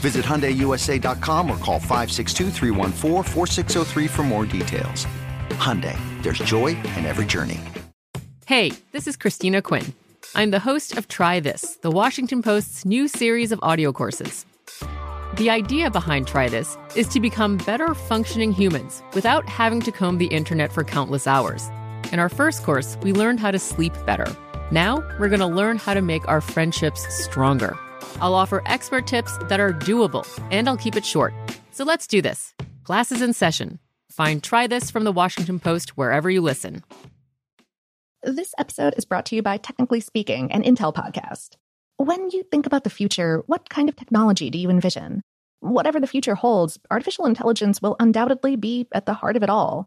Visit HyundaiUSA.com or call 562 for more details. Hyundai, there's joy in every journey. Hey, this is Christina Quinn. I'm the host of Try This, the Washington Post's new series of audio courses. The idea behind Try This is to become better functioning humans without having to comb the internet for countless hours. In our first course, we learned how to sleep better. Now, we're going to learn how to make our friendships stronger. I'll offer expert tips that are doable, and I'll keep it short. So let's do this. Classes in session. Find Try This from the Washington Post wherever you listen. This episode is brought to you by Technically Speaking, an Intel podcast. When you think about the future, what kind of technology do you envision? Whatever the future holds, artificial intelligence will undoubtedly be at the heart of it all.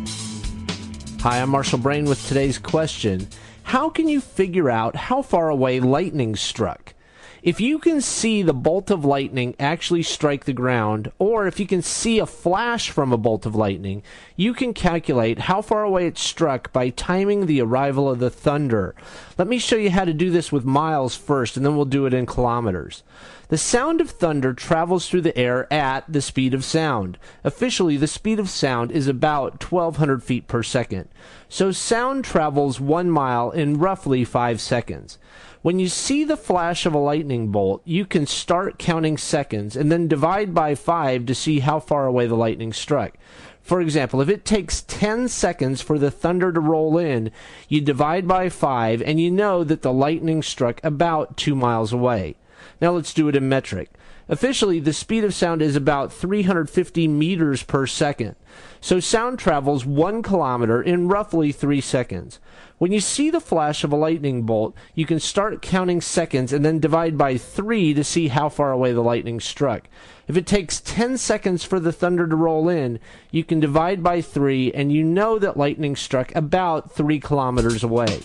Hi, I'm Marshall Brain with today's question. How can you figure out how far away lightning struck? If you can see the bolt of lightning actually strike the ground, or if you can see a flash from a bolt of lightning, you can calculate how far away it struck by timing the arrival of the thunder. Let me show you how to do this with miles first, and then we'll do it in kilometers. The sound of thunder travels through the air at the speed of sound. Officially, the speed of sound is about 1200 feet per second. So sound travels one mile in roughly five seconds. When you see the flash of a lightning bolt, you can start counting seconds and then divide by five to see how far away the lightning struck. For example, if it takes 10 seconds for the thunder to roll in, you divide by 5 and you know that the lightning struck about 2 miles away. Now let's do it in metric. Officially, the speed of sound is about 350 meters per second. So sound travels one kilometer in roughly three seconds. When you see the flash of a lightning bolt, you can start counting seconds and then divide by three to see how far away the lightning struck. If it takes 10 seconds for the thunder to roll in, you can divide by three and you know that lightning struck about three kilometers away.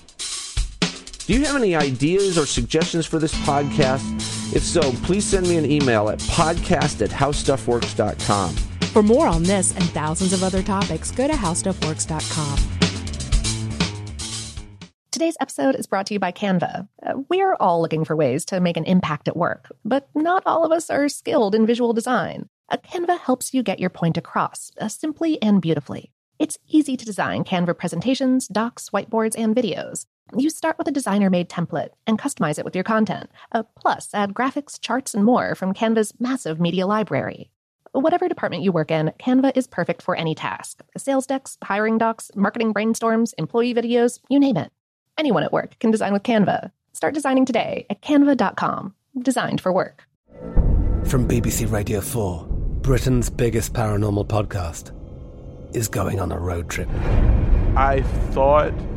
Do you have any ideas or suggestions for this podcast? If so, please send me an email at podcast at howstuffworks.com. For more on this and thousands of other topics, go to howstuffworks.com. Today's episode is brought to you by Canva. Uh, we're all looking for ways to make an impact at work, but not all of us are skilled in visual design. Uh, Canva helps you get your point across, uh, simply and beautifully. It's easy to design Canva presentations, docs, whiteboards, and videos. You start with a designer made template and customize it with your content. Uh, plus, add graphics, charts, and more from Canva's massive media library. Whatever department you work in, Canva is perfect for any task sales decks, hiring docs, marketing brainstorms, employee videos, you name it. Anyone at work can design with Canva. Start designing today at canva.com. Designed for work. From BBC Radio 4, Britain's biggest paranormal podcast is going on a road trip. I thought